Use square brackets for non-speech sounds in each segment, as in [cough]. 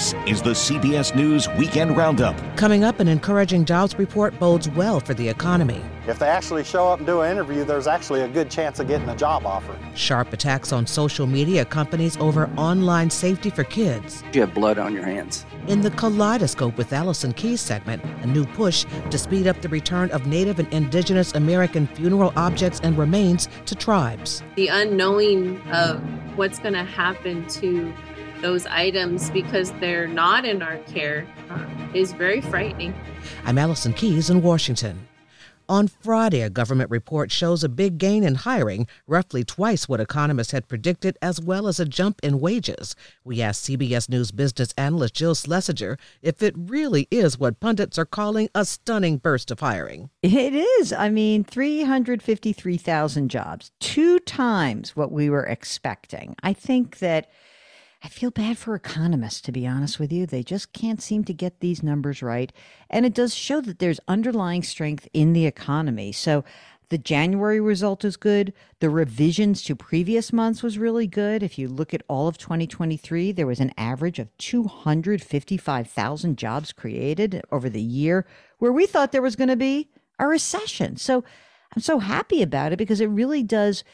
This is the CBS News Weekend Roundup. Coming up, an encouraging jobs report bodes well for the economy. If they actually show up and do an interview, there's actually a good chance of getting a job offer. Sharp attacks on social media companies over online safety for kids. You have blood on your hands. In the Kaleidoscope with Allison Keyes segment, a new push to speed up the return of Native and Indigenous American funeral objects and remains to tribes. The unknowing of what's going to happen to those items because they're not in our care um, is very frightening. I'm Allison Keyes in Washington. On Friday, a government report shows a big gain in hiring, roughly twice what economists had predicted, as well as a jump in wages. We asked CBS News business analyst Jill Schlesinger if it really is what pundits are calling a stunning burst of hiring. It is. I mean, 353,000 jobs, two times what we were expecting. I think that I feel bad for economists, to be honest with you. They just can't seem to get these numbers right. And it does show that there's underlying strength in the economy. So the January result is good. The revisions to previous months was really good. If you look at all of 2023, there was an average of 255,000 jobs created over the year, where we thought there was going to be a recession. So I'm so happy about it because it really does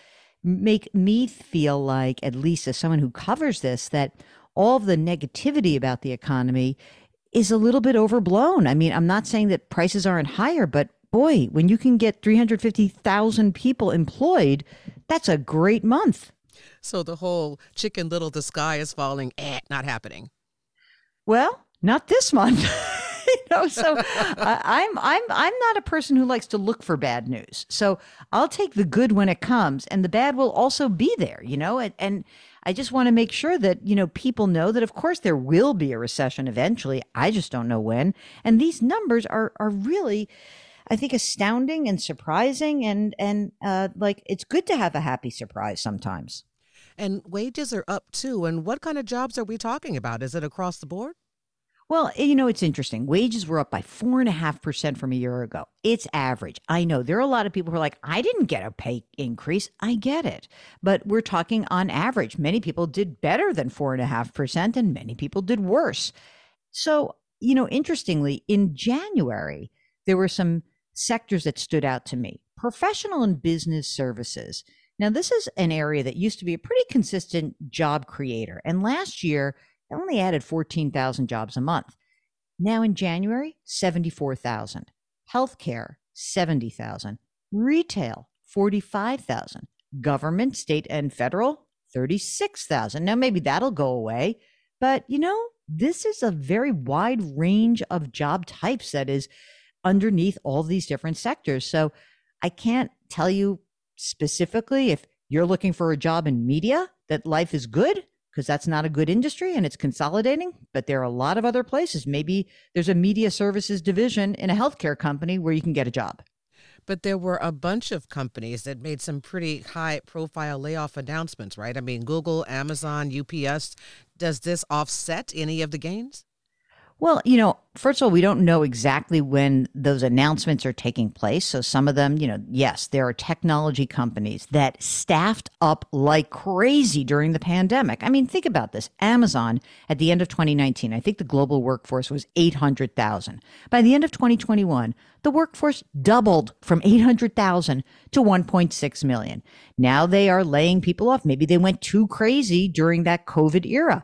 make me feel like, at least as someone who covers this, that all of the negativity about the economy is a little bit overblown. I mean, I'm not saying that prices aren't higher, but boy, when you can get 350,000 people employed, that's a great month. So the whole chicken little, the sky is falling, eh, not happening. Well, not this month. [laughs] [laughs] you know, so I'm I'm I'm not a person who likes to look for bad news. So I'll take the good when it comes, and the bad will also be there. You know, and, and I just want to make sure that you know people know that of course there will be a recession eventually. I just don't know when. And these numbers are are really. I think astounding and surprising and and uh, like it's good to have a happy surprise sometimes. And wages are up too. And what kind of jobs are we talking about? Is it across the board? Well, eh, you know, it's interesting. Wages were up by 4.5% from a year ago. It's average. I know there are a lot of people who are like, I didn't get a pay increase. I get it. But we're talking on average. Many people did better than 4.5%, and many people did worse. So, you know, interestingly, in January, there were some sectors that stood out to me professional and business services. Now, this is an area that used to be a pretty consistent job creator. And last year, only added 14,000 jobs a month. Now in January, 74,000. Healthcare, 70,000. Retail, 45,000. Government, state and federal, 36,000. Now maybe that'll go away, but you know, this is a very wide range of job types that is underneath all these different sectors. So I can't tell you specifically if you're looking for a job in media that life is good because that's not a good industry and it's consolidating. But there are a lot of other places. Maybe there's a media services division in a healthcare company where you can get a job. But there were a bunch of companies that made some pretty high profile layoff announcements, right? I mean, Google, Amazon, UPS. Does this offset any of the gains? Well, you know, first of all, we don't know exactly when those announcements are taking place. So some of them, you know, yes, there are technology companies that staffed up like crazy during the pandemic. I mean, think about this. Amazon at the end of 2019, I think the global workforce was 800,000. By the end of 2021, the workforce doubled from 800,000 to 1.6 million. Now they are laying people off. Maybe they went too crazy during that COVID era.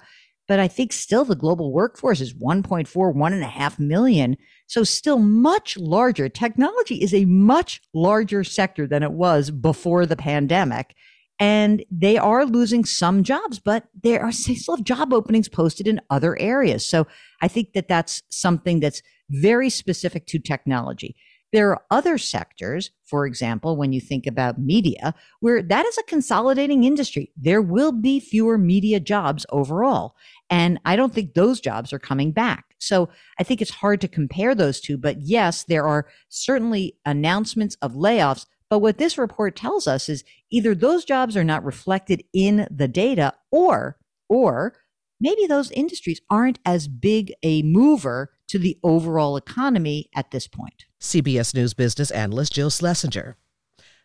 But I think still the global workforce is 1.4, 1.5 million. So still much larger. Technology is a much larger sector than it was before the pandemic. And they are losing some jobs, but there are still have job openings posted in other areas. So I think that that's something that's very specific to technology. There are other sectors, for example, when you think about media, where that is a consolidating industry. There will be fewer media jobs overall. And I don't think those jobs are coming back. So I think it's hard to compare those two. But yes, there are certainly announcements of layoffs. But what this report tells us is either those jobs are not reflected in the data or, or maybe those industries aren't as big a mover to the overall economy at this point. CBS News business analyst Jill Schlesinger.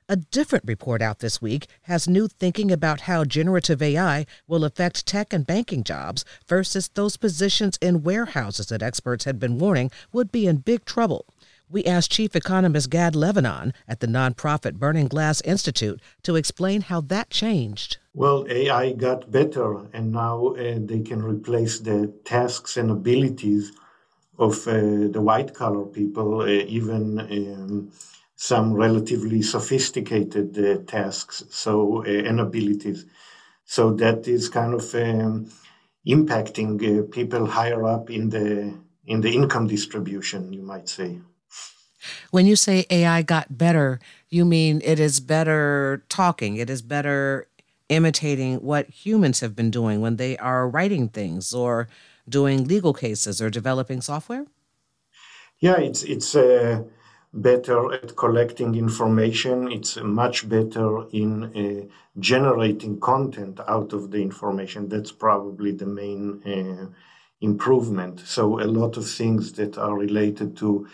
A different report out this week has new thinking about how generative AI will affect tech and banking jobs versus those positions in warehouses that experts had been warning would be in big trouble. We asked Chief Economist Gad Levanon at the nonprofit Burning Glass Institute to explain how that changed. Well, AI got better, and now uh, they can replace the tasks and abilities of uh, the white collar people, uh, even um, some relatively sophisticated uh, tasks so uh, and abilities. So that is kind of um, impacting uh, people higher up in the in the income distribution, you might say. When you say AI got better, you mean it is better talking, it is better imitating what humans have been doing when they are writing things or doing legal cases or developing software? Yeah, it's it's uh, better at collecting information. It's much better in uh, generating content out of the information. That's probably the main uh, improvement. So a lot of things that are related to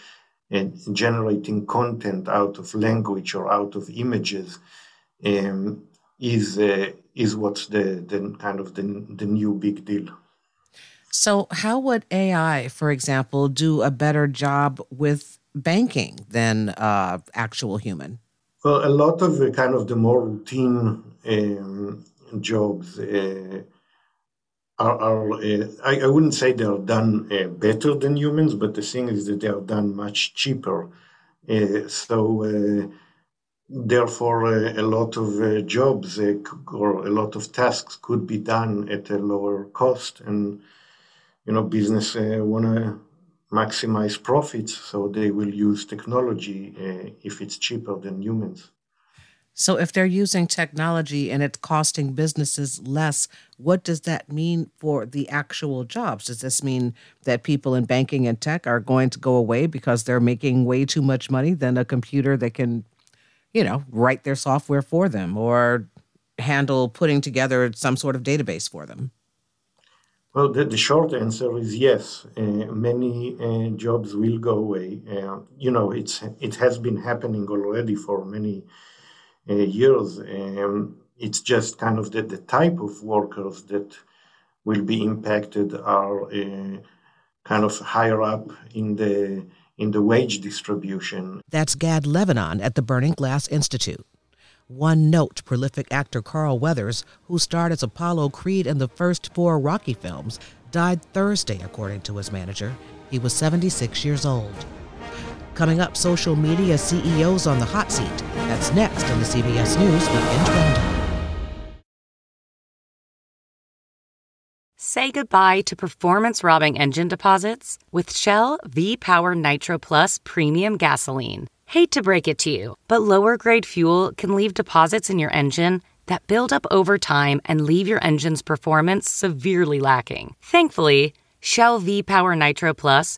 uh, generating content out of language or out of images um, is uh, is what's the, the kind of the, the new big deal. So, how would AI, for example, do a better job with banking than uh, actual human? Well, a lot of the kind of the more routine um, jobs uh, are, are uh, I, I, wouldn't say they are done uh, better than humans, but the thing is that they are done much cheaper. Uh, so, uh, therefore, a lot of jobs or a lot of tasks could be done at a lower cost and you know, business uh, want to maximize profits, so they will use technology uh, if it's cheaper than humans. So, if they're using technology and it's costing businesses less, what does that mean for the actual jobs? Does this mean that people in banking and tech are going to go away because they're making way too much money than a computer that can, you know, write their software for them or handle putting together some sort of database for them? Well, the, the, short answer is yes. Uh, many uh, jobs will go away. Uh, you know, it's it has been happening already for many years. Um, it's just kind of that the type of workers that will be impacted are uh, kind of higher up in the in the wage distribution. That's Gad Levanon at the Burning Glass Institute. One note prolific actor Carl Weathers, who starred as Apollo Creed in the first four Rocky films, died Thursday, according to his manager. He was 76 years old. Coming up, social media CEOs on the hot seat. That's next on the CBS News Weekend Roundup. Say goodbye to performance robbing engine deposits with Shell V Power Nitro Plus Premium Gasoline. Hate to break it to you, but lower grade fuel can leave deposits in your engine that build up over time and leave your engine's performance severely lacking. Thankfully, Shell V Power Nitro Plus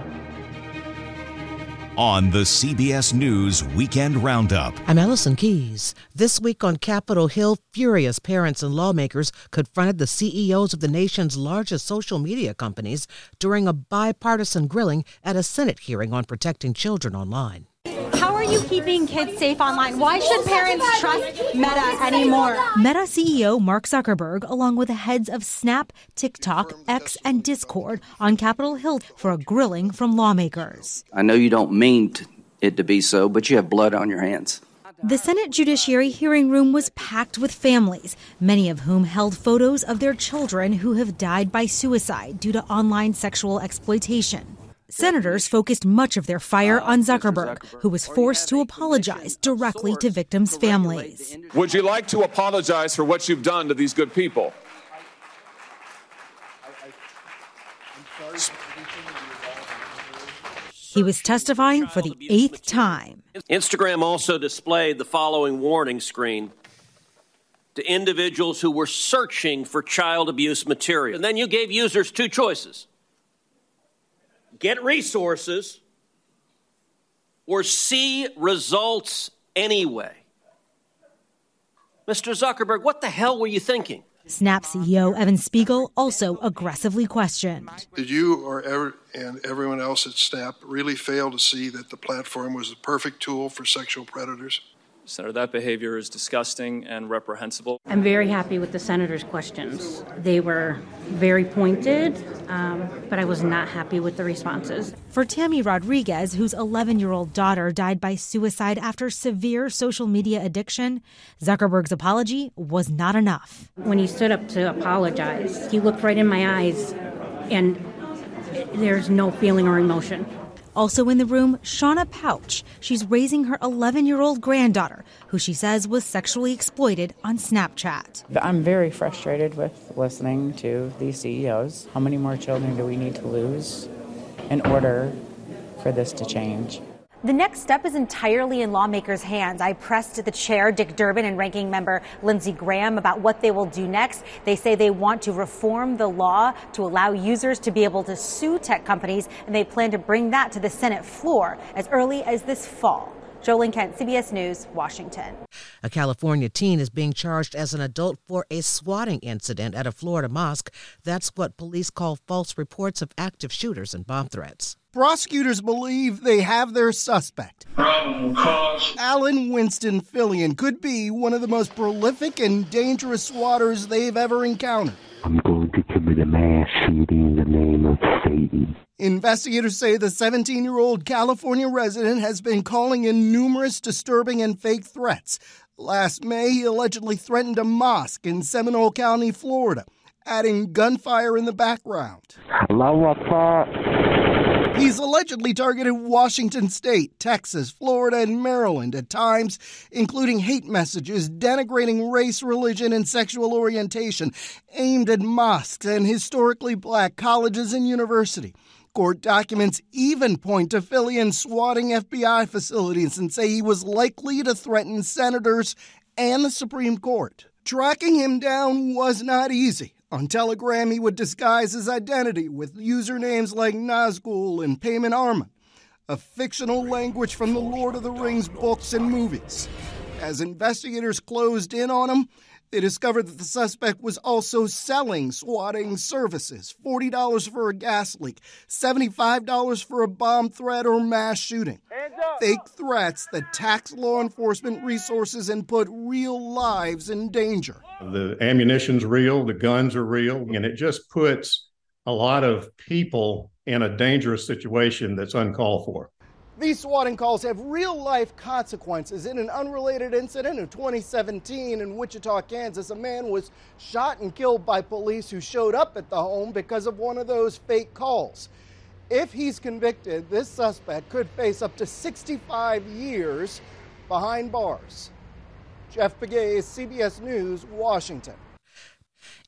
On the CBS News Weekend Roundup. I'm Allison Keyes. This week on Capitol Hill, furious parents and lawmakers confronted the CEOs of the nation's largest social media companies during a bipartisan grilling at a Senate hearing on protecting children online you keeping kids safe online? Why should parents trust Meta anymore? Meta CEO Mark Zuckerberg, along with the heads of Snap, TikTok, X, and Discord, on Capitol Hill for a grilling from lawmakers. I know you don't mean it to be so, but you have blood on your hands. The Senate Judiciary hearing room was packed with families, many of whom held photos of their children who have died by suicide due to online sexual exploitation. Senators focused much of their fire on Zuckerberg, who was forced to apologize directly to victims' families. Would you like to apologize for what you've done to these good people? He was testifying for the eighth time. Instagram also displayed the following warning screen to individuals who were searching for child abuse material. And then you gave users two choices get resources or see results anyway. Mr. Zuckerberg, what the hell were you thinking? Snap CEO Evan Spiegel also aggressively questioned. Did you or ever, and everyone else at Snap really fail to see that the platform was a perfect tool for sexual predators? Senator, that behavior is disgusting and reprehensible. I'm very happy with the senator's questions. They were very pointed, um, but I was not happy with the responses. For Tammy Rodriguez, whose 11 year old daughter died by suicide after severe social media addiction, Zuckerberg's apology was not enough. When he stood up to apologize, he looked right in my eyes, and there's no feeling or emotion. Also in the room, Shauna Pouch. She's raising her 11 year old granddaughter, who she says was sexually exploited on Snapchat. I'm very frustrated with listening to these CEOs. How many more children do we need to lose in order for this to change? The next step is entirely in lawmakers' hands. I pressed the chair, Dick Durbin, and ranking member Lindsey Graham about what they will do next. They say they want to reform the law to allow users to be able to sue tech companies, and they plan to bring that to the Senate floor as early as this fall. Jo Ling Kent, CBS News, Washington. A California teen is being charged as an adult for a swatting incident at a Florida mosque. That's what police call false reports of active shooters and bomb threats. Prosecutors believe they have their suspect. Probable cause. Alan Winston Filion could be one of the most prolific and dangerous swatters they've ever encountered. I'm going to commit a mass shooting in the name of Satan. Investigators say the 17 year old California resident has been calling in numerous disturbing and fake threats. Last May, he allegedly threatened a mosque in Seminole County, Florida, adding gunfire in the background. Hello, Akbar. He's allegedly targeted Washington State, Texas, Florida, and Maryland at times, including hate messages denigrating race, religion, and sexual orientation aimed at mosques and historically black colleges and universities. Court documents even point to Filion swatting FBI facilities and say he was likely to threaten senators and the Supreme Court. Tracking him down was not easy. On Telegram, he would disguise his identity with usernames like Nazgul and Payment Arma, a fictional language from the Lord of the Rings books and movies. As investigators closed in on him, they discovered that the suspect was also selling swatting services $40 for a gas leak, $75 for a bomb threat or mass shooting. Fake threats that tax law enforcement resources and put real lives in danger. The ammunition's real, the guns are real, and it just puts a lot of people in a dangerous situation that's uncalled for. These swatting calls have real life consequences. In an unrelated incident in 2017 in Wichita, Kansas, a man was shot and killed by police who showed up at the home because of one of those fake calls. If he's convicted, this suspect could face up to 65 years behind bars. Jeff Pegues, CBS News, Washington.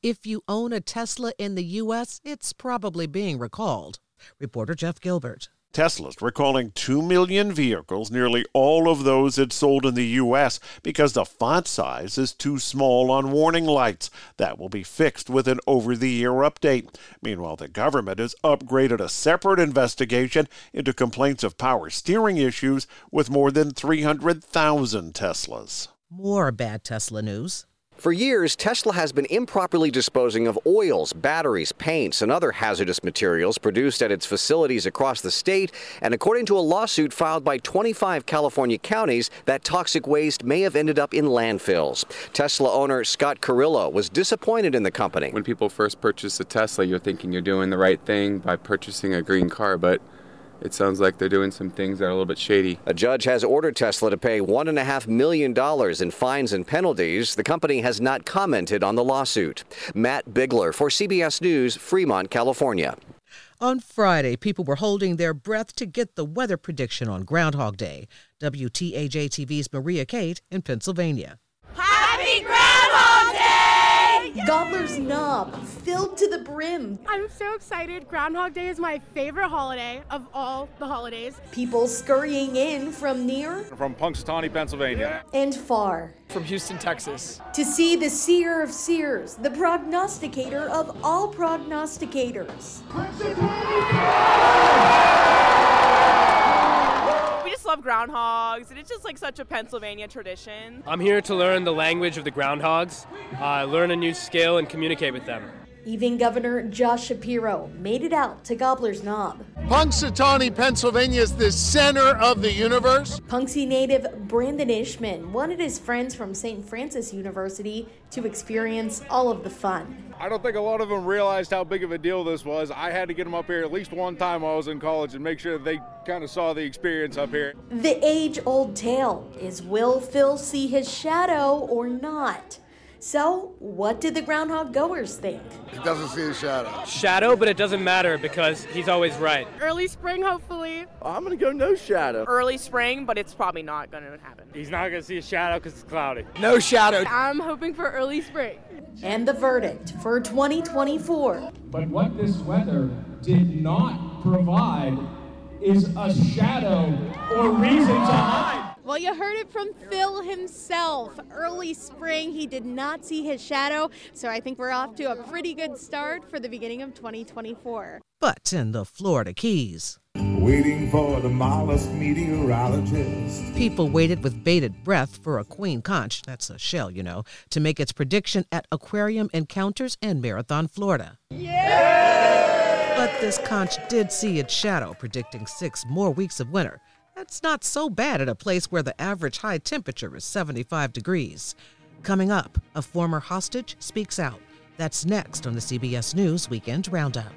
If you own a Tesla in the U.S., it's probably being recalled. Reporter Jeff Gilbert. Tesla's recalling 2 million vehicles, nearly all of those it sold in the U.S., because the font size is too small on warning lights. That will be fixed with an over the ear update. Meanwhile, the government has upgraded a separate investigation into complaints of power steering issues with more than 300,000 Teslas. More bad Tesla news. For years, Tesla has been improperly disposing of oils, batteries, paints, and other hazardous materials produced at its facilities across the state. And according to a lawsuit filed by 25 California counties, that toxic waste may have ended up in landfills. Tesla owner Scott Carrillo was disappointed in the company. When people first purchase a Tesla, you're thinking you're doing the right thing by purchasing a green car, but it sounds like they're doing some things that are a little bit shady. A judge has ordered Tesla to pay $1.5 million in fines and penalties. The company has not commented on the lawsuit. Matt Bigler for CBS News, Fremont, California. On Friday, people were holding their breath to get the weather prediction on Groundhog Day. WTAJ TV's Maria Kate in Pennsylvania. Happy Gobbler's Knob, filled to the brim. I'm so excited. Groundhog Day is my favorite holiday of all the holidays. People scurrying in from near From Punxsutawney, Pennsylvania. and far From Houston, Texas. to see the seer of seers, the prognosticator of all prognosticators. Groundhogs, and it's just like such a Pennsylvania tradition. I'm here to learn the language of the groundhogs, uh, learn a new skill, and communicate with them. Even Governor Josh Shapiro made it out to Gobbler's Knob. Punxsutawney, Pennsylvania is the center of the universe. Punxsy native Brandon Ishman wanted his friends from St. Francis University to experience all of the fun. I don't think a lot of them realized how big of a deal this was. I had to get them up here at least one time while I was in college and make sure that they kind of saw the experience up here. The age old tale is will Phil see his shadow or not? So, what did the groundhog goers think? He doesn't see a shadow. Shadow, but it doesn't matter because he's always right. Early spring, hopefully. I'm gonna go no shadow. Early spring, but it's probably not going to happen. He's not going to see a shadow because it's cloudy. No shadow. I'm hoping for early spring. And the verdict for 2024. But what this weather did not provide is a shadow or reason to hide. Well, you heard it from Phil himself. Early spring, he did not see his shadow, so I think we're off to a pretty good start for the beginning of 2024. But in the Florida Keys, Waiting for the mollusk meteorologist. people waited with bated breath for a queen conch, that's a shell, you know, to make its prediction at Aquarium Encounters in Marathon, Florida. Yeah! But this conch did see its shadow, predicting six more weeks of winter. That's not so bad at a place where the average high temperature is 75 degrees. Coming up, a former hostage speaks out. That's next on the CBS News Weekend Roundup.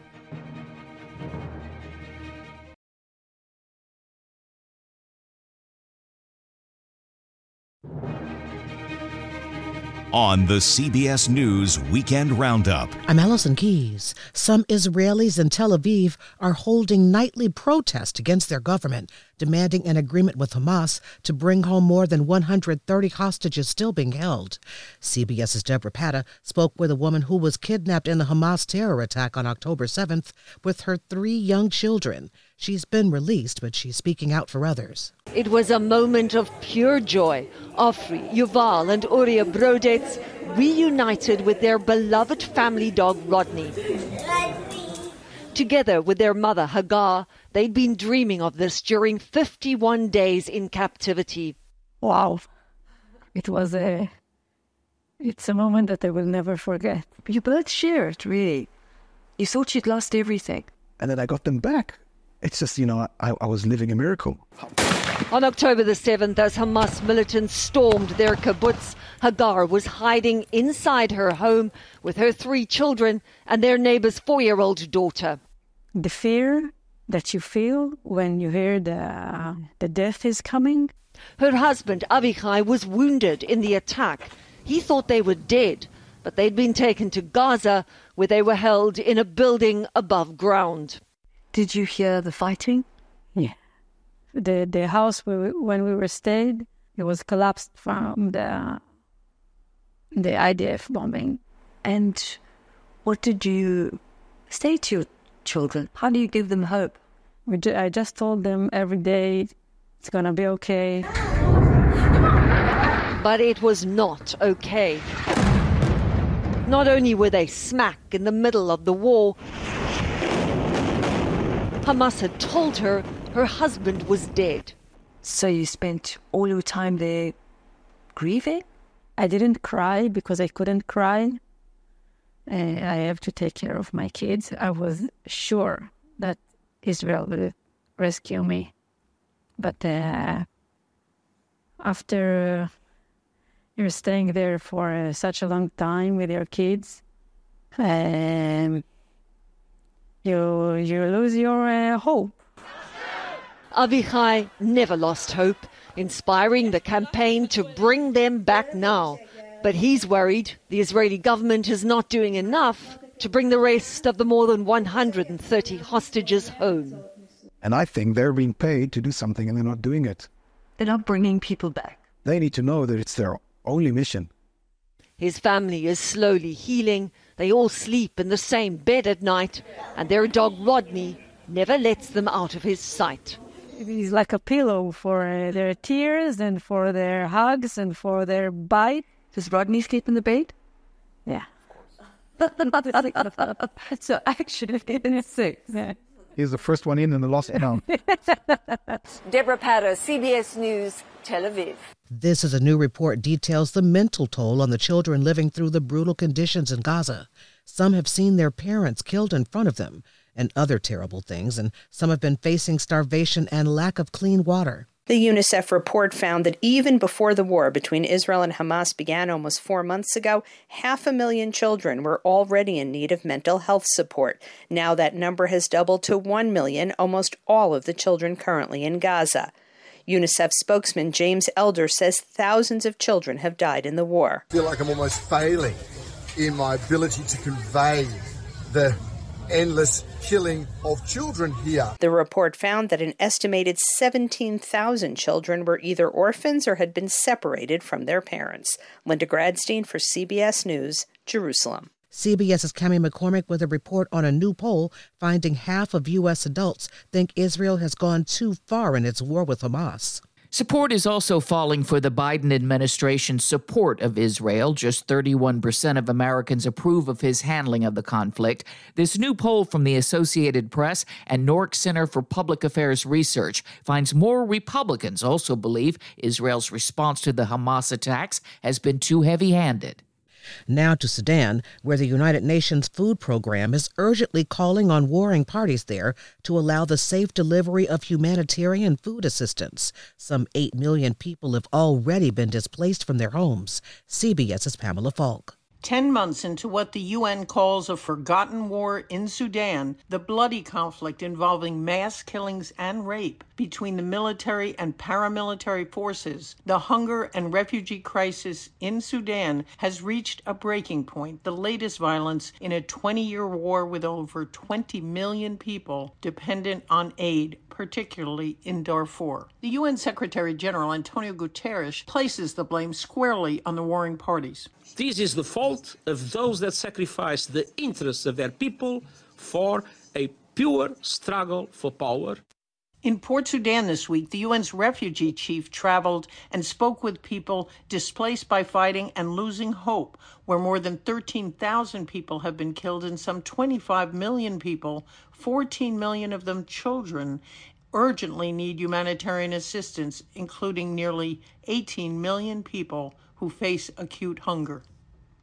On the CBS News Weekend Roundup. I'm Allison Keyes. Some Israelis in Tel Aviv are holding nightly protests against their government, demanding an agreement with Hamas to bring home more than 130 hostages still being held. CBS's Deborah Patta spoke with a woman who was kidnapped in the Hamas terror attack on October 7th with her three young children. She's been released, but she's speaking out for others. It was a moment of pure joy. Ofri, Yuval, and Uriah Brodutch reunited with their beloved family dog Rodney. Together with their mother Hagar, they'd been dreaming of this during 51 days in captivity. Wow. It was a it's a moment that I will never forget. You both shared, really. You thought you'd lost everything. And then I got them back. It's just, you know, I, I was living a miracle. On October the 7th, as Hamas militants stormed their kibbutz, Hagar was hiding inside her home with her three children and their neighbor's four year old daughter. The fear that you feel when you hear the the death is coming. Her husband, Avichai, was wounded in the attack. He thought they were dead, but they'd been taken to Gaza, where they were held in a building above ground. Did you hear the fighting? Yeah. The the house where we, when we were stayed, it was collapsed from the the IDF bombing. And what did you say to your children? How do you give them hope? We ju- I just told them every day it's gonna be okay. But it was not okay. Not only were they smack in the middle of the war, Hamas had told her her husband was dead. So you spent all your time there grieving? I didn't cry because I couldn't cry. Uh, I have to take care of my kids. I was sure that Israel will rescue me. But uh, after you're staying there for uh, such a long time with your kids, um, you you lose your uh, hope. Avichai never lost hope, inspiring the campaign to bring them back now. But he's worried the Israeli government is not doing enough to bring the rest of the more than 130 hostages home. And I think they're being paid to do something and they're not doing it. They're not bringing people back. They need to know that it's their only mission. His family is slowly healing. They all sleep in the same bed at night, and their dog Rodney never lets them out of his sight. He's like a pillow for uh, their tears and for their hugs and for their bite. Does Rodney sleep in the bed? Yeah. [laughs] [laughs] so actually, it's [laughs] six. Yeah. He's the first one in and the last one out. [laughs] Deborah Patta, CBS News, Tel Aviv. This is a new report details the mental toll on the children living through the brutal conditions in Gaza. Some have seen their parents killed in front of them and other terrible things, and some have been facing starvation and lack of clean water. The UNICEF report found that even before the war between Israel and Hamas began almost four months ago, half a million children were already in need of mental health support. Now that number has doubled to one million, almost all of the children currently in Gaza. UNICEF spokesman James Elder says thousands of children have died in the war. I feel like I'm almost failing in my ability to convey the endless killing of children here. The report found that an estimated 17,000 children were either orphans or had been separated from their parents. Linda Gradstein for CBS News, Jerusalem. CBS's Cami McCormick with a report on a new poll finding half of U.S. adults think Israel has gone too far in its war with Hamas. Support is also falling for the Biden administration's support of Israel. Just 31% of Americans approve of his handling of the conflict. This new poll from the Associated Press and NORC Center for Public Affairs Research finds more Republicans also believe Israel's response to the Hamas attacks has been too heavy handed. Now to Sudan, where the United Nations Food Program is urgently calling on warring parties there to allow the safe delivery of humanitarian food assistance. Some 8 million people have already been displaced from their homes. CBS's Pamela Falk. 10 months into what the UN calls a forgotten war in Sudan, the bloody conflict involving mass killings and rape between the military and paramilitary forces, the hunger and refugee crisis in Sudan has reached a breaking point, the latest violence in a 20 year war with over 20 million people dependent on aid particularly in Darfur. The UN Secretary General Antonio Guterres places the blame squarely on the warring parties. This is the fault of those that sacrifice the interests of their people for a pure struggle for power. In Port Sudan this week, the UN's refugee chief traveled and spoke with people displaced by fighting and losing hope, where more than 13,000 people have been killed and some 25 million people, 14 million of them children, urgently need humanitarian assistance, including nearly 18 million people who face acute hunger.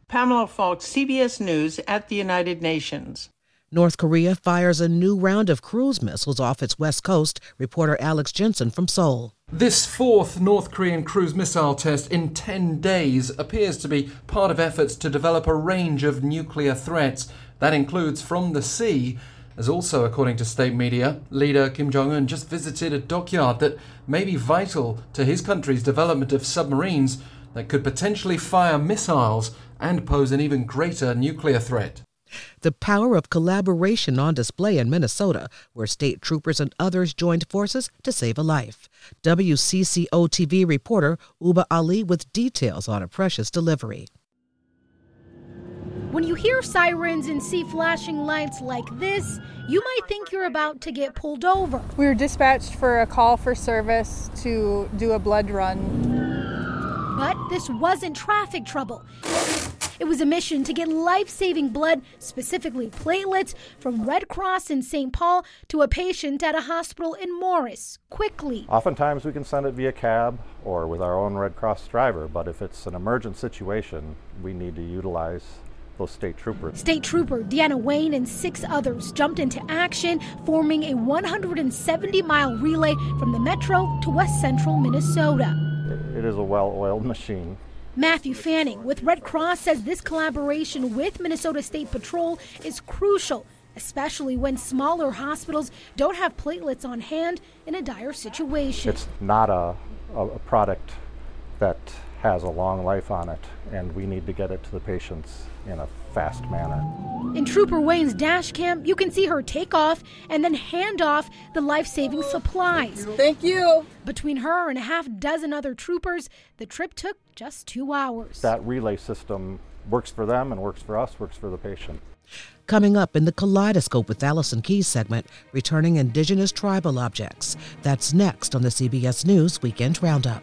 Pamela Falk, CBS News at the United Nations. North Korea fires a new round of cruise missiles off its west coast. Reporter Alex Jensen from Seoul. This fourth North Korean cruise missile test in 10 days appears to be part of efforts to develop a range of nuclear threats. That includes from the sea. As also, according to state media, leader Kim Jong un just visited a dockyard that may be vital to his country's development of submarines that could potentially fire missiles and pose an even greater nuclear threat. The power of collaboration on display in Minnesota, where state troopers and others joined forces to save a life. WCCO TV reporter Ubah Ali with details on a precious delivery. When you hear sirens and see flashing lights like this, you might think you're about to get pulled over. We were dispatched for a call for service to do a blood run. But this wasn't traffic trouble. It was a mission to get life saving blood, specifically platelets, from Red Cross in St. Paul to a patient at a hospital in Morris quickly. Oftentimes we can send it via cab or with our own Red Cross driver, but if it's an emergent situation, we need to utilize those state troopers. State Trooper Deanna Wayne and six others jumped into action, forming a 170 mile relay from the metro to west central Minnesota. It is a well oiled machine. Matthew Fanning with Red Cross says this collaboration with Minnesota State Patrol is crucial, especially when smaller hospitals don't have platelets on hand in a dire situation. It's not a, a, a product that has a long life on it, and we need to get it to the patients in a fast manner. In Trooper Wayne's dash cam, you can see her take off and then hand off the life saving supplies. Thank you. Between her and a half dozen other troopers, the trip took just two hours. That relay system works for them and works for us, works for the patient. Coming up in the Kaleidoscope with Allison Keyes segment, returning indigenous tribal objects. That's next on the CBS News Weekend Roundup.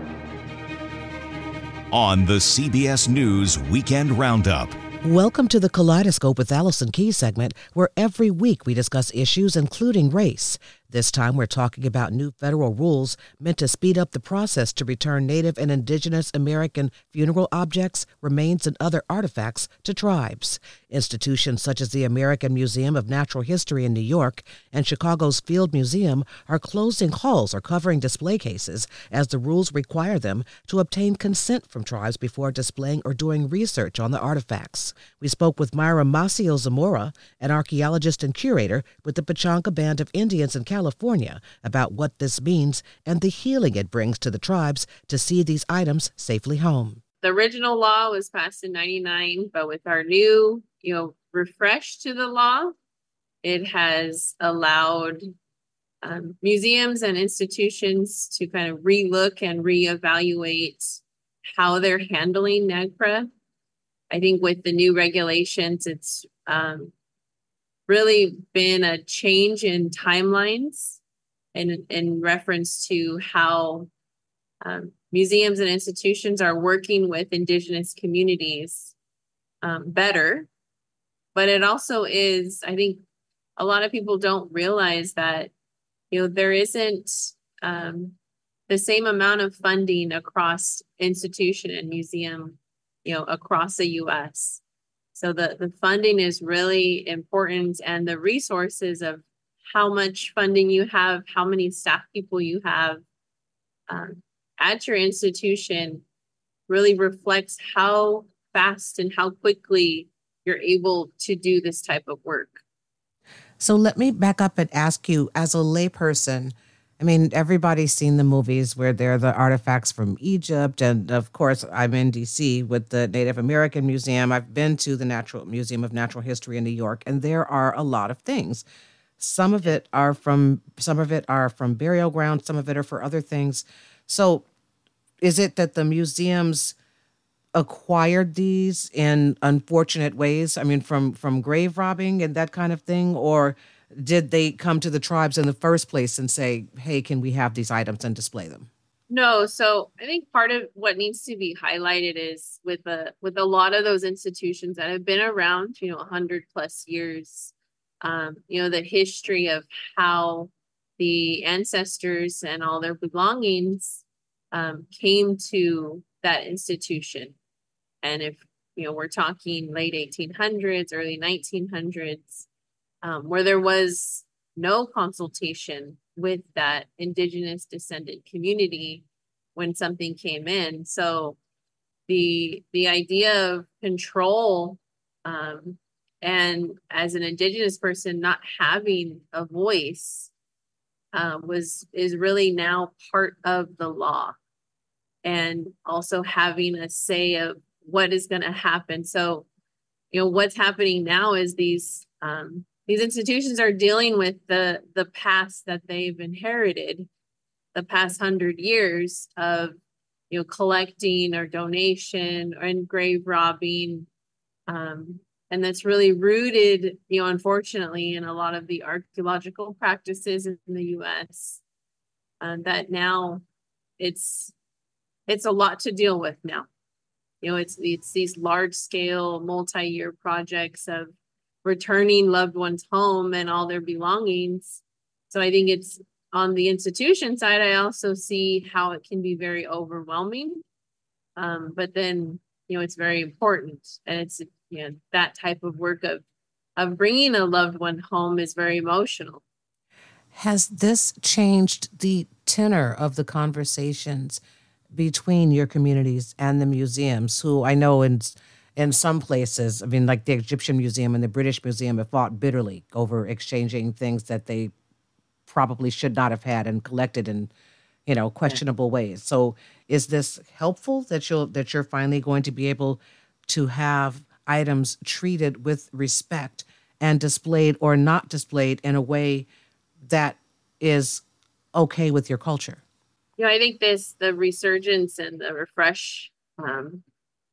On the CBS News Weekend Roundup. Welcome to the Kaleidoscope with Allison Key segment, where every week we discuss issues including race. This time we're talking about new federal rules meant to speed up the process to return Native and Indigenous American funeral objects, remains, and other artifacts to tribes. Institutions such as the American Museum of Natural History in New York and Chicago's Field Museum are closing halls or covering display cases as the rules require them to obtain consent from tribes before displaying or doing research on the artifacts. We spoke with Myra Masiel Zamora, an archaeologist and curator with the Pechanga Band of Indians in California California about what this means and the healing it brings to the tribes to see these items safely home. The original law was passed in 99, but with our new, you know, refresh to the law, it has allowed um, museums and institutions to kind of relook and reevaluate how they're handling NAGPRA. I think with the new regulations, it's um, really been a change in timelines in, in reference to how um, museums and institutions are working with indigenous communities um, better. But it also is i think a lot of people don't realize that you know there isn't um, the same amount of funding across institution and museum you know across the us so the, the funding is really important and the resources of how much funding you have, how many staff people you have um, at your institution really reflects how fast and how quickly you're able to do this type of work. So let me back up and ask you, as a layperson, I mean, everybody's seen the movies where they're the artifacts from Egypt. And of course, I'm in DC with the Native American Museum. I've been to the Natural Museum of Natural History in New York, and there are a lot of things. Some of it are from some of it are from burial grounds, some of it are for other things. So is it that the museums acquired these in unfortunate ways? I mean, from from grave robbing and that kind of thing, or did they come to the tribes in the first place and say, hey, can we have these items and display them? No, so I think part of what needs to be highlighted is with a with a lot of those institutions that have been around, you know, 100 plus years, um, you know, the history of how the ancestors and all their belongings um, came to that institution. And if you know, we're talking late 1800s, early 1900s, um, where there was no consultation with that indigenous descendant community when something came in. So the the idea of control um, and as an indigenous person not having a voice uh, was is really now part of the law and also having a say of what is going to happen so you know what's happening now is these um, these institutions are dealing with the the past that they've inherited the past hundred years of you know collecting or donation or and grave robbing. Um, and that's really rooted you know unfortunately in a lot of the archaeological practices in the us uh, that now it's it's a lot to deal with now. You know it's it's these large scale multi-year projects of returning loved ones home and all their belongings. So i think it's on the institution side i also see how it can be very overwhelming. Um, but then you know it's very important and it's you know that type of work of of bringing a loved one home is very emotional. Has this changed the tenor of the conversations between your communities and the museums who i know in in some places i mean like the egyptian museum and the british museum have fought bitterly over exchanging things that they probably should not have had and collected in you know questionable yeah. ways so is this helpful that you'll that you're finally going to be able to have items treated with respect and displayed or not displayed in a way that is okay with your culture? You know, I think this the resurgence and the refresh um,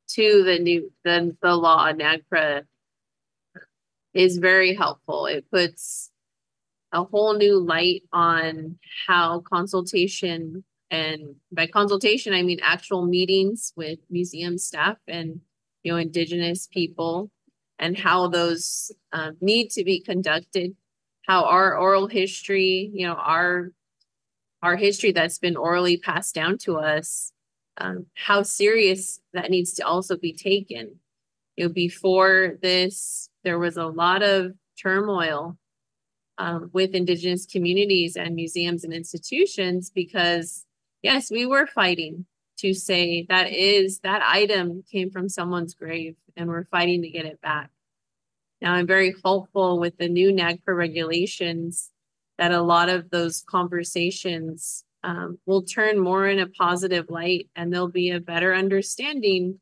to the new the the law NAGPRA is very helpful. It puts a whole new light on how consultation and by consultation I mean actual meetings with museum staff and you know, indigenous people and how those um, need to be conducted, how our oral history, you know, our our history that's been orally passed down to us, um, how serious that needs to also be taken. You know, before this, there was a lot of turmoil um, with indigenous communities and museums and institutions because yes, we were fighting to say that is that item came from someone's grave and we're fighting to get it back. Now, I'm very hopeful with the new NAGPRA regulations that a lot of those conversations um, will turn more in a positive light and there'll be a better understanding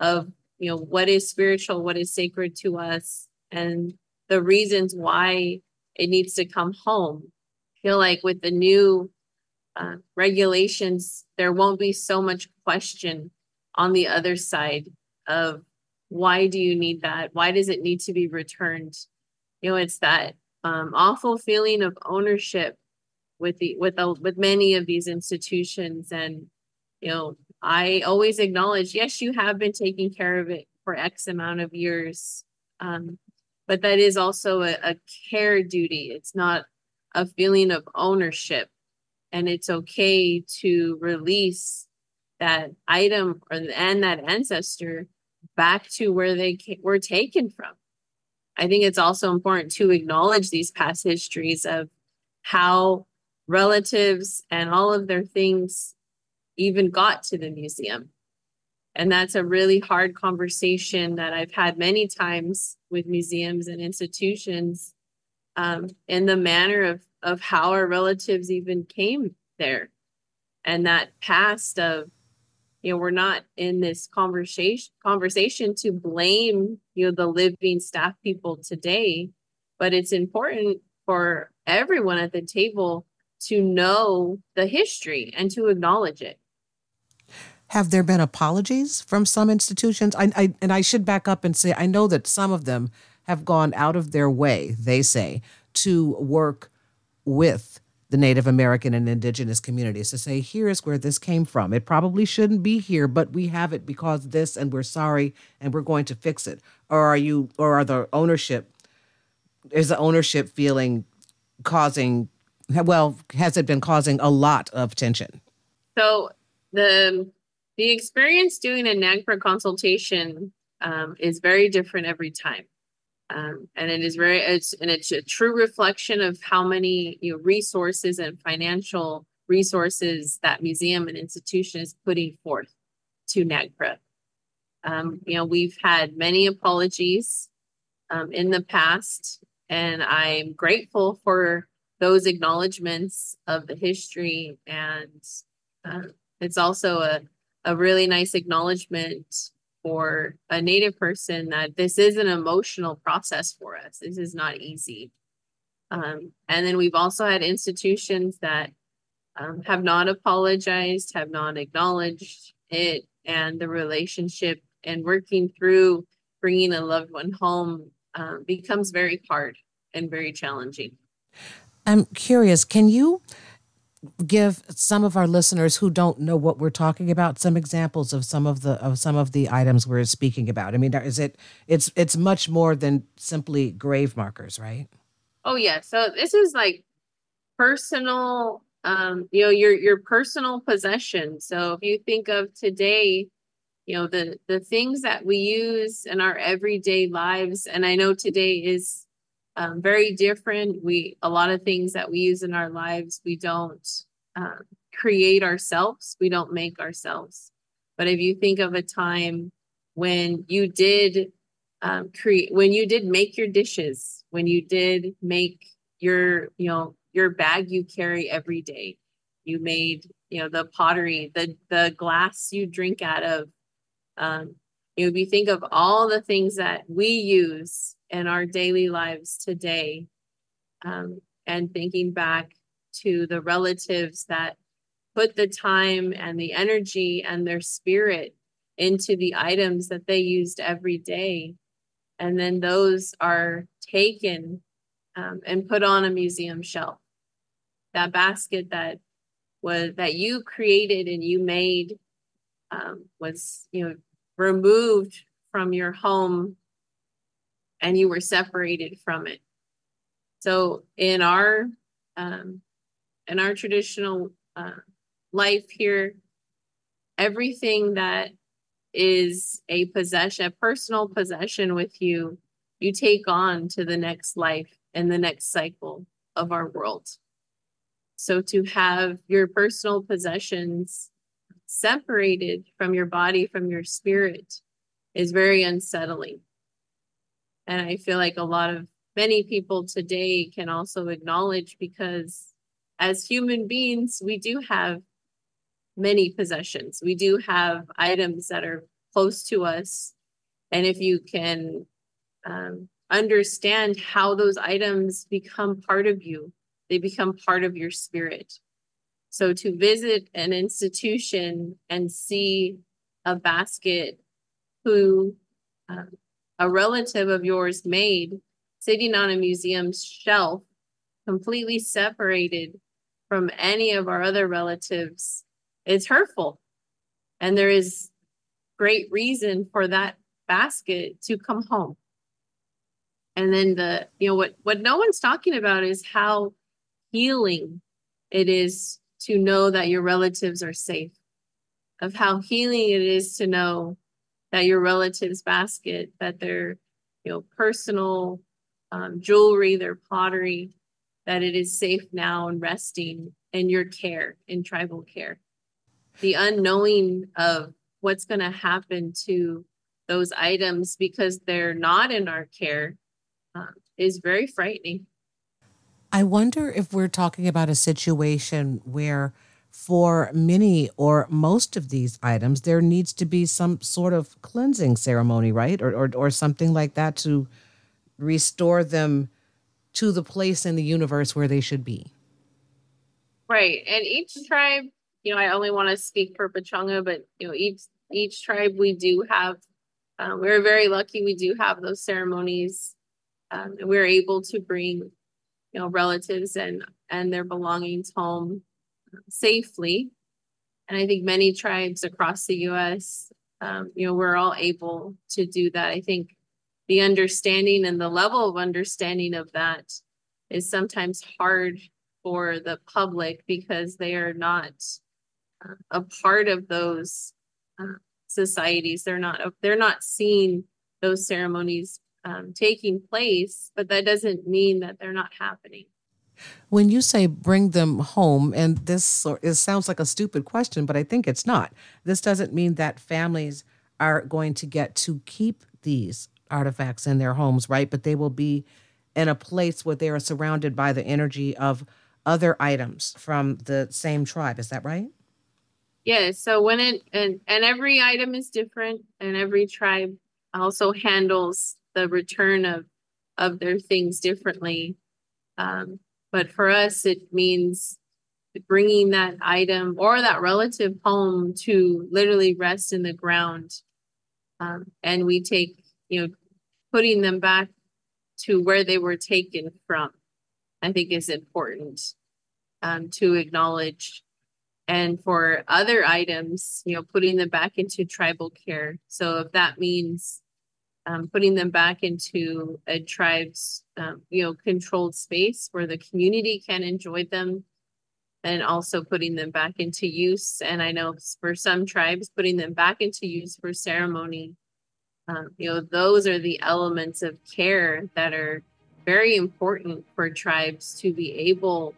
of you know what is spiritual what is sacred to us and the reasons why it needs to come home I feel like with the new uh, regulations, there won't be so much question on the other side of why do you need that? Why does it need to be returned? You know, it's that um, awful feeling of ownership with the with the, with many of these institutions, and you know, I always acknowledge, yes, you have been taking care of it for X amount of years, um, but that is also a, a care duty. It's not a feeling of ownership and it's okay to release that item or, and that ancestor back to where they were taken from. I think it's also important to acknowledge these past histories of how relatives and all of their things even got to the museum. And that's a really hard conversation that I've had many times with museums and institutions um, in the manner of of how our relatives even came there and that past of you know we're not in this conversation conversation to blame you know the living staff people today but it's important for everyone at the table to know the history and to acknowledge it have there been apologies from some institutions I, I and i should back up and say i know that some of them have gone out of their way they say to work with the Native American and indigenous communities to say, here is where this came from. It probably shouldn't be here, but we have it because this, and we're sorry, and we're going to fix it. Or are you, or are the ownership, is the ownership feeling causing, well, has it been causing a lot of tension? So the the experience doing a NAGPRA consultation um, is very different every time. Um, and it is very, it's, and it's a true reflection of how many, you know, resources and financial resources that museum and institution is putting forth to NAGPRA. Um, you know, we've had many apologies um, in the past, and I'm grateful for those acknowledgments of the history. And uh, it's also a, a really nice acknowledgement for a Native person that this is an emotional process for us. This is not easy. Um, and then we've also had institutions that um, have not apologized, have not acknowledged it, and the relationship and working through bringing a loved one home um, becomes very hard and very challenging. I'm curious, can you give some of our listeners who don't know what we're talking about some examples of some of the of some of the items we're speaking about? I mean, is it it's it's much more than simply grave markers, right? Oh yeah. So this is like personal um you know your your personal possession. So if you think of today, you know the the things that we use in our everyday lives and I know today is um, very different. We a lot of things that we use in our lives we don't uh, create ourselves. We don't make ourselves. But if you think of a time when you did um, create, when you did make your dishes, when you did make your you know your bag you carry every day, you made you know the pottery, the the glass you drink out of. Um, you know, if you think of all the things that we use in our daily lives today um, and thinking back to the relatives that put the time and the energy and their spirit into the items that they used every day. And then those are taken um, and put on a museum shelf. That basket that was that you created and you made um, was you know removed from your home and you were separated from it. So in our um, in our traditional uh, life here, everything that is a possession, a personal possession with you, you take on to the next life and the next cycle of our world. So to have your personal possessions separated from your body, from your spirit, is very unsettling. And I feel like a lot of many people today can also acknowledge because as human beings, we do have many possessions. We do have items that are close to us. And if you can um, understand how those items become part of you, they become part of your spirit. So to visit an institution and see a basket who um, a relative of yours made sitting on a museum's shelf, completely separated from any of our other relatives, it's hurtful. And there is great reason for that basket to come home. And then the, you know, what what no one's talking about is how healing it is to know that your relatives are safe, of how healing it is to know that your relatives basket, that their you know personal um, jewelry, their pottery, that it is safe now and resting in your care, in tribal care. The unknowing of what's going to happen to those items because they're not in our care uh, is very frightening. I wonder if we're talking about a situation where for many or most of these items, there needs to be some sort of cleansing ceremony, right? Or, or, or something like that to restore them to the place in the universe where they should be. Right. And each tribe, you know, I only want to speak for Pechanga, but, you know, each, each tribe we do have, um, we're very lucky we do have those ceremonies. Um, and we're able to bring, you know, relatives and, and their belongings home safely. And I think many tribes across the US, um, you know, we're all able to do that. I think the understanding and the level of understanding of that is sometimes hard for the public because they are not uh, a part of those uh, societies. They're not they're not seeing those ceremonies um, taking place, but that doesn't mean that they're not happening. When you say bring them home, and this it sounds like a stupid question, but I think it's not. This doesn't mean that families are going to get to keep these artifacts in their homes, right? But they will be in a place where they are surrounded by the energy of other items from the same tribe. Is that right? Yeah. So when it and and every item is different, and every tribe also handles the return of of their things differently. Um, but for us, it means bringing that item or that relative home to literally rest in the ground. Um, and we take, you know, putting them back to where they were taken from, I think is important um, to acknowledge. And for other items, you know, putting them back into tribal care. So if that means um, putting them back into a tribe's, um, you know, controlled space where the community can enjoy them, and also putting them back into use. And I know for some tribes, putting them back into use for ceremony, um, you know, those are the elements of care that are very important for tribes to be able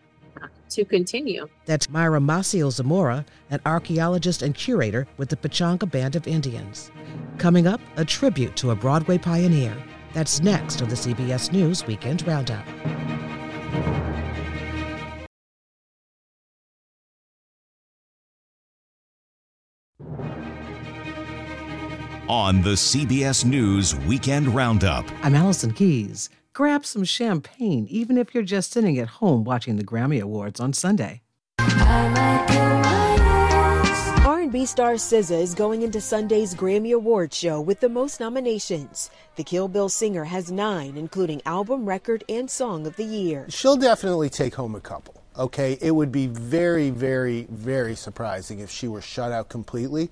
to continue. That's Myra Masiel Zamora, an archaeologist and curator with the Pechanga Band of Indians. Coming up, a tribute to a Broadway pioneer. That's next on the CBS News Weekend Roundup. On the CBS News Weekend Roundup. I'm Allison Keyes grab some champagne, even if you're just sitting at home watching the Grammy Awards on Sunday. R&B star SZA is going into Sunday's Grammy Awards show with the most nominations. The Kill Bill singer has nine, including album, record, and song of the year. She'll definitely take home a couple. Okay, it would be very, very, very surprising if she were shut out completely.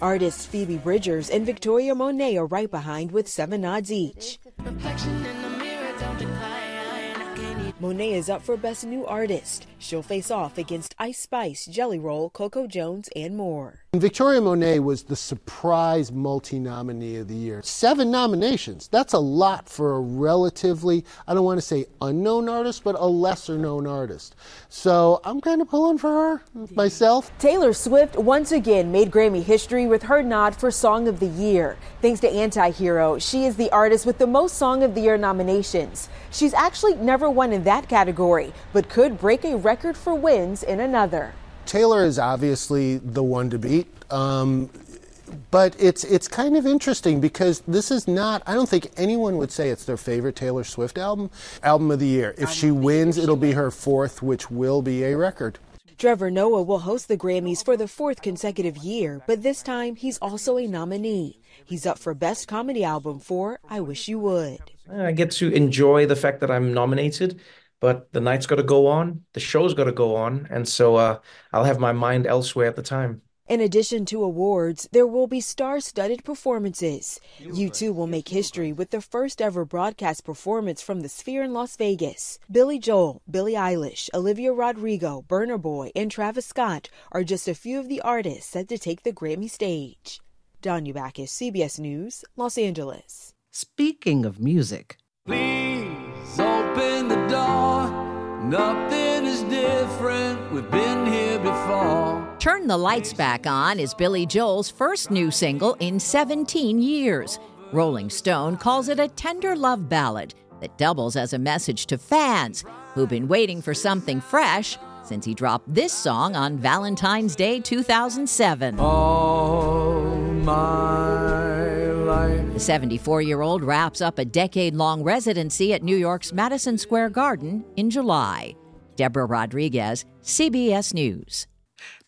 Artists Phoebe Bridgers and Victoria Monet are right behind with seven nods each. Monet is up for Best New Artist. She'll face off against Ice Spice, Jelly Roll, Coco Jones, and more. Victoria Monet was the surprise multi nominee of the year. Seven nominations. That's a lot for a relatively, I don't want to say unknown artist, but a lesser known artist. So I'm kind of pulling for her myself. Taylor Swift once again made Grammy history with her nod for Song of the Year. Thanks to Anti Hero, she is the artist with the most Song of the Year nominations. She's actually never won in that category, but could break a record for wins in another. Taylor is obviously the one to beat. Um, but it's it's kind of interesting because this is not I don't think anyone would say it's their favorite Taylor Swift album album of the year. If she wins, it'll be her fourth, which will be a record. Trevor Noah will host the Grammys for the fourth consecutive year, but this time he's also a nominee. He's up for Best Comedy Album for I Wish You Would. I get to enjoy the fact that I'm nominated but the night's got to go on, the show's got to go on, and so uh, I'll have my mind elsewhere at the time. In addition to awards, there will be star studded performances. U2 will make history with the first ever broadcast performance from the Sphere in Las Vegas. Billy Joel, Billie Eilish, Olivia Rodrigo, Burna Boy, and Travis Scott are just a few of the artists set to take the Grammy stage. Dawn Ubakis, CBS News, Los Angeles. Speaking of music, please open the door. Nothing is different. We've been here before. Turn the Lights Back On is Billy Joel's first new single in 17 years. Rolling Stone calls it a tender love ballad that doubles as a message to fans who've been waiting for something fresh since he dropped this song on Valentine's Day 2007. All my. The 74 year old wraps up a decade long residency at New York's Madison Square Garden in July. Deborah Rodriguez, CBS News.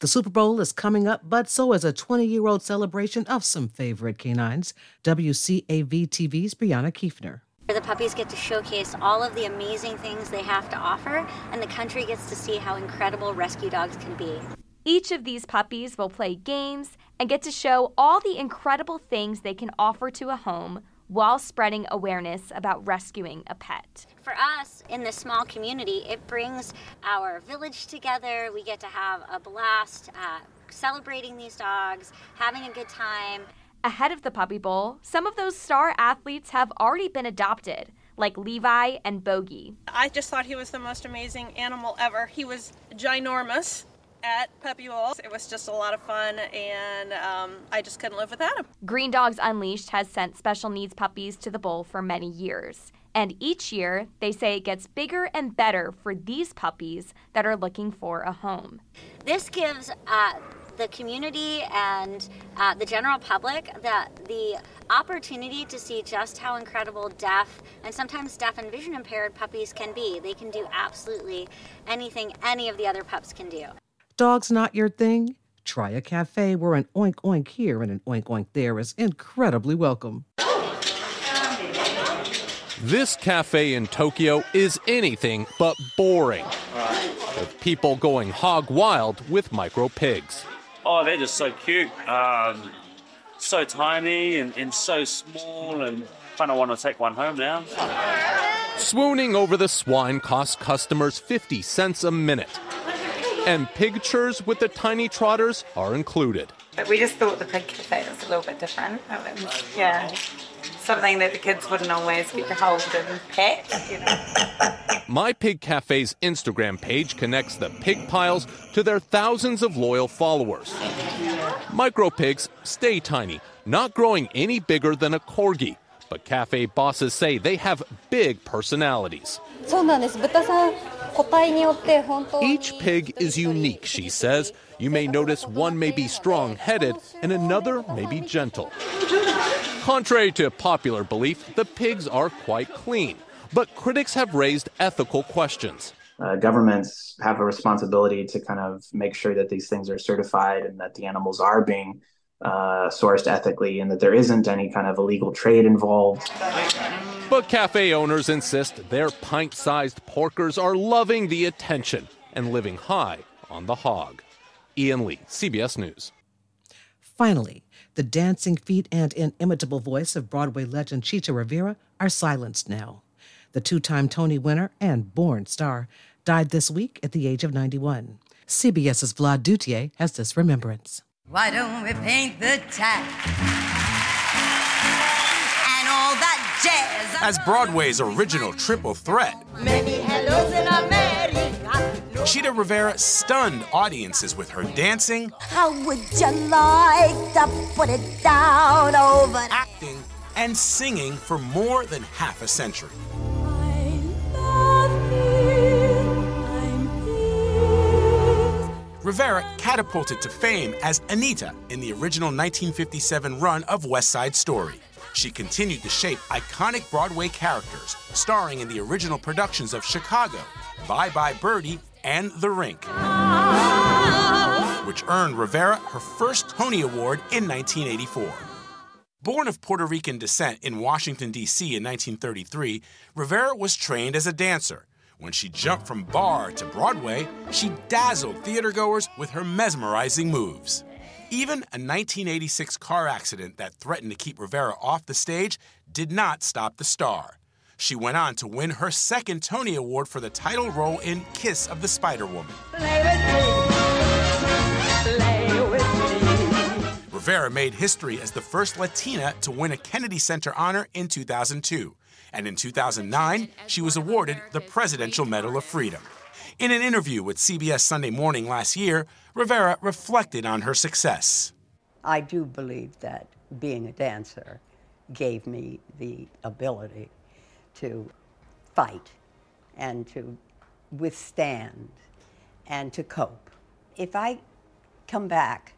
The Super Bowl is coming up, but so is a 20 year old celebration of some favorite canines. WCAV TV's Brianna Kiefner. The puppies get to showcase all of the amazing things they have to offer, and the country gets to see how incredible rescue dogs can be. Each of these puppies will play games and get to show all the incredible things they can offer to a home while spreading awareness about rescuing a pet. For us in this small community, it brings our village together. We get to have a blast uh, celebrating these dogs, having a good time. Ahead of the Puppy Bowl, some of those star athletes have already been adopted, like Levi and Bogey. I just thought he was the most amazing animal ever. He was ginormous at Puppy Bowl. It was just a lot of fun, and um, I just couldn't live without him. Green Dogs Unleashed has sent special needs puppies to the bowl for many years. And each year, they say it gets bigger and better for these puppies that are looking for a home. This gives uh, the community and uh, the general public the, the opportunity to see just how incredible deaf and sometimes deaf and vision impaired puppies can be. They can do absolutely anything any of the other pups can do. Dogs not your thing? Try a cafe where an oink oink here and an oink oink there is incredibly welcome. This cafe in Tokyo is anything but boring, with people going hog wild with micro pigs. Oh, they're just so cute. Um, so tiny and, and so small, and kind of want to take one home now. Swooning over the swine costs customers 50 cents a minute And pictures with the tiny trotters are included. But we just thought the pig cafe was a little bit different. Yeah, something that the kids wouldn't always get to hold and pet. You know. My Pig Cafe's Instagram page connects the pig piles to their thousands of loyal followers. Micro pigs stay tiny, not growing any bigger than a corgi. But cafe bosses say they have big personalities. そうなんです豚さん each pig is unique, she says. You may notice one may be strong headed and another may be gentle. Contrary to popular belief, the pigs are quite clean, but critics have raised ethical questions. Uh, governments have a responsibility to kind of make sure that these things are certified and that the animals are being uh, sourced ethically and that there isn't any kind of illegal trade involved. But cafe owners insist their pint sized porkers are loving the attention and living high on the hog. Ian Lee, CBS News. Finally, the dancing feet and inimitable voice of Broadway legend Chita Rivera are silenced now. The two time Tony winner and born star died this week at the age of 91. CBS's Vlad Duthiers has this remembrance. Why don't we paint the town? And all that jazz. As Broadway's original triple threat, Many hellos in America. Chita Rivera stunned audiences with her dancing, How would you like to put it down over acting, and singing for more than half a century. Rivera catapulted to fame as Anita in the original 1957 run of West Side Story. She continued to shape iconic Broadway characters, starring in the original productions of Chicago, Bye Bye Birdie, and The Rink, which earned Rivera her first Tony Award in 1984. Born of Puerto Rican descent in Washington, D.C. in 1933, Rivera was trained as a dancer. When she jumped from barre to Broadway, she dazzled theatergoers with her mesmerizing moves. Even a 1986 car accident that threatened to keep Rivera off the stage did not stop the star. She went on to win her second Tony Award for the title role in Kiss of the Spider Woman. Rivera made history as the first Latina to win a Kennedy Center honor in 2002. And in 2009, she was awarded the Presidential Medal of Freedom. In an interview with CBS Sunday Morning last year, Rivera reflected on her success. I do believe that being a dancer gave me the ability to fight and to withstand and to cope. If I come back,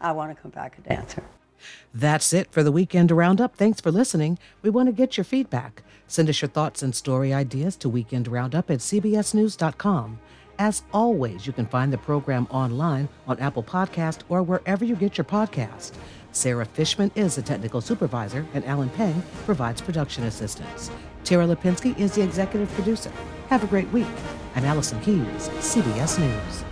I want to come back a dancer. That's it for the Weekend Roundup. Thanks for listening. We want to get your feedback. Send us your thoughts and story ideas to Weekend Roundup at cbsnews.com. As always, you can find the program online on Apple Podcast or wherever you get your podcast. Sarah Fishman is the technical supervisor, and Alan Peng provides production assistance. Tara Lipinski is the executive producer. Have a great week. I'm Allison Keyes, CBS News.